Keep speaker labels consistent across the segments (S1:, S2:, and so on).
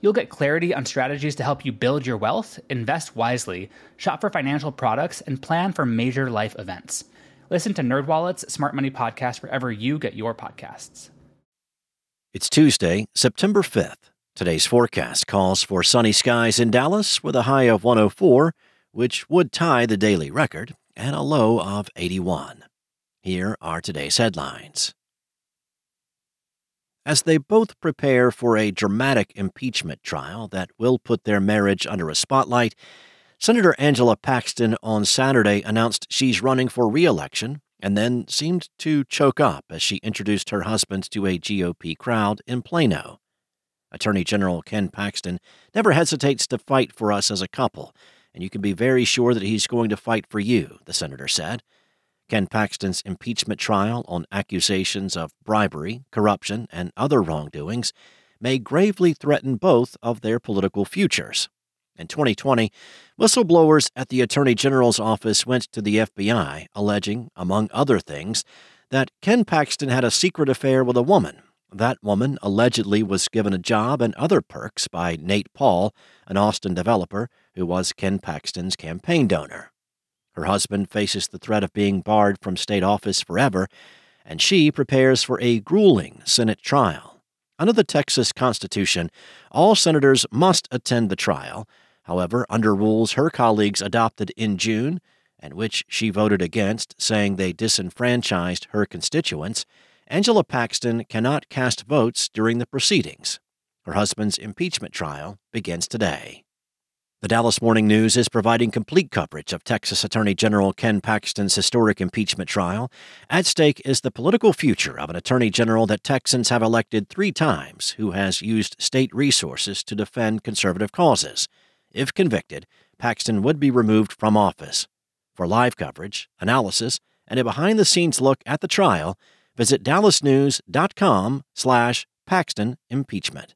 S1: You'll get clarity on strategies to help you build your wealth, invest wisely, shop for financial products, and plan for major life events. Listen to NerdWallet's Smart Money Podcast wherever you get your podcasts.
S2: It's Tuesday, September 5th. Today's forecast calls for sunny skies in Dallas with a high of 104, which would tie the daily record, and a low of 81. Here are today's headlines as they both prepare for a dramatic impeachment trial that will put their marriage under a spotlight. Senator Angela Paxton on Saturday announced she's running for re election and then seemed to choke up as she introduced her husband to a GOP crowd in Plano. Attorney General Ken Paxton never hesitates to fight for us as a couple, and you can be very sure that he's going to fight for you, the senator said. Ken Paxton's impeachment trial on accusations of bribery, corruption, and other wrongdoings may gravely threaten both of their political futures. In 2020, whistleblowers at the Attorney General's office went to the FBI alleging, among other things, that Ken Paxton had a secret affair with a woman. That woman allegedly was given a job and other perks by Nate Paul, an Austin developer who was Ken Paxton's campaign donor. Her husband faces the threat of being barred from state office forever, and she prepares for a grueling Senate trial. Under the Texas Constitution, all senators must attend the trial. However, under rules her colleagues adopted in June, and which she voted against, saying they disenfranchised her constituents, Angela Paxton cannot cast votes during the proceedings. Her husband's impeachment trial begins today. The Dallas Morning News is providing complete coverage of Texas Attorney General Ken Paxton's historic impeachment trial. At stake is the political future of an attorney general that Texans have elected three times who has used state resources to defend conservative causes. If convicted, Paxton would be removed from office. For live coverage, analysis, and a behind-the-scenes look at the trial, visit dallasnews.com slash Paxton impeachment.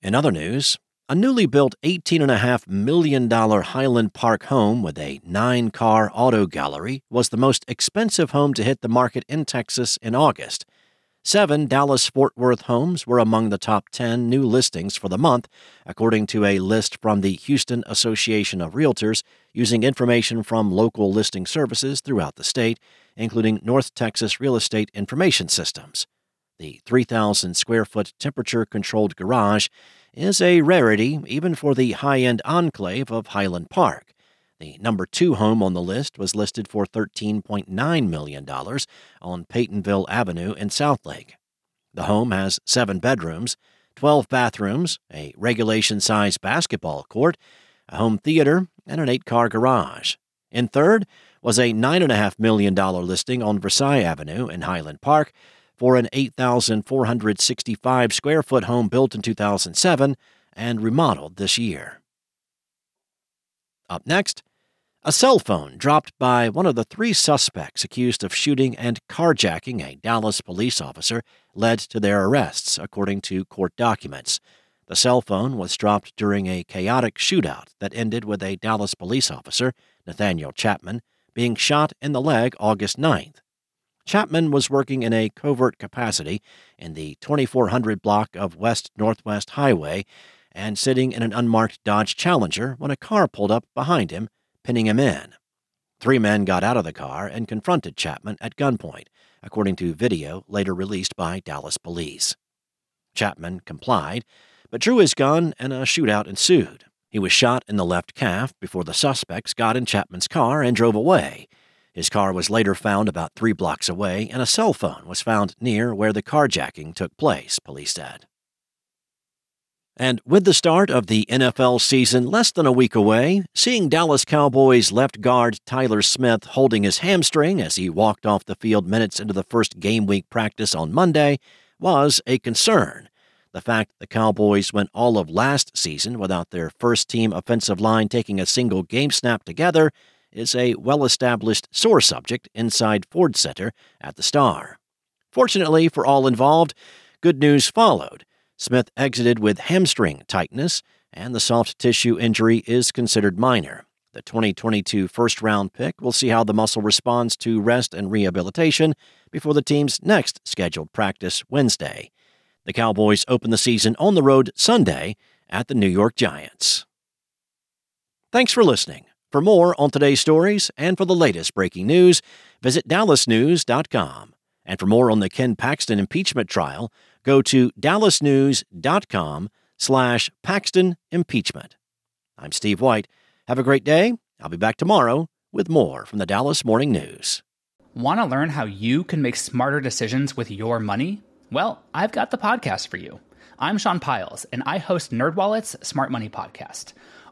S2: In other news, a newly built $18.5 million Highland Park home with a nine car auto gallery was the most expensive home to hit the market in Texas in August. Seven Dallas Fort Worth homes were among the top 10 new listings for the month, according to a list from the Houston Association of Realtors using information from local listing services throughout the state, including North Texas Real Estate Information Systems. The 3,000 square foot temperature controlled garage is a rarity even for the high end enclave of Highland Park. The number two home on the list was listed for $13.9 million on Peytonville Avenue in Southlake. The home has seven bedrooms, 12 bathrooms, a regulation size basketball court, a home theater, and an eight car garage. In third was a $9.5 million listing on Versailles Avenue in Highland Park for an 8,465 square foot home built in 2007 and remodeled this year. Up next, a cell phone dropped by one of the three suspects accused of shooting and carjacking a Dallas police officer led to their arrests, according to court documents. The cell phone was dropped during a chaotic shootout that ended with a Dallas police officer, Nathaniel Chapman, being shot in the leg August 9th. Chapman was working in a covert capacity in the 2400 block of West Northwest Highway and sitting in an unmarked Dodge Challenger when a car pulled up behind him, pinning him in. Three men got out of the car and confronted Chapman at gunpoint, according to video later released by Dallas police. Chapman complied, but drew his gun and a shootout ensued. He was shot in the left calf before the suspects got in Chapman's car and drove away. His car was later found about three blocks away, and a cell phone was found near where the carjacking took place, police said. And with the start of the NFL season less than a week away, seeing Dallas Cowboys left guard Tyler Smith holding his hamstring as he walked off the field minutes into the first game week practice on Monday was a concern. The fact the Cowboys went all of last season without their first team offensive line taking a single game snap together is a well established sore subject inside Ford Center at the Star. Fortunately for all involved, good news followed. Smith exited with hamstring tightness, and the soft tissue injury is considered minor. The 2022 first round pick will see how the muscle responds to rest and rehabilitation before the team's next scheduled practice Wednesday. The Cowboys open the season on the road Sunday at the New York Giants. Thanks for listening. For more on today's stories and for the latest breaking news, visit dallasnews.com. And for more on the Ken Paxton impeachment trial, go to dallasnews.com slash Paxton impeachment. I'm Steve White. Have a great day. I'll be back tomorrow with more from the Dallas Morning News.
S1: Want to learn how you can make smarter decisions with your money? Well, I've got the podcast for you. I'm Sean Pyles, and I host NerdWallet's Smart Money Podcast.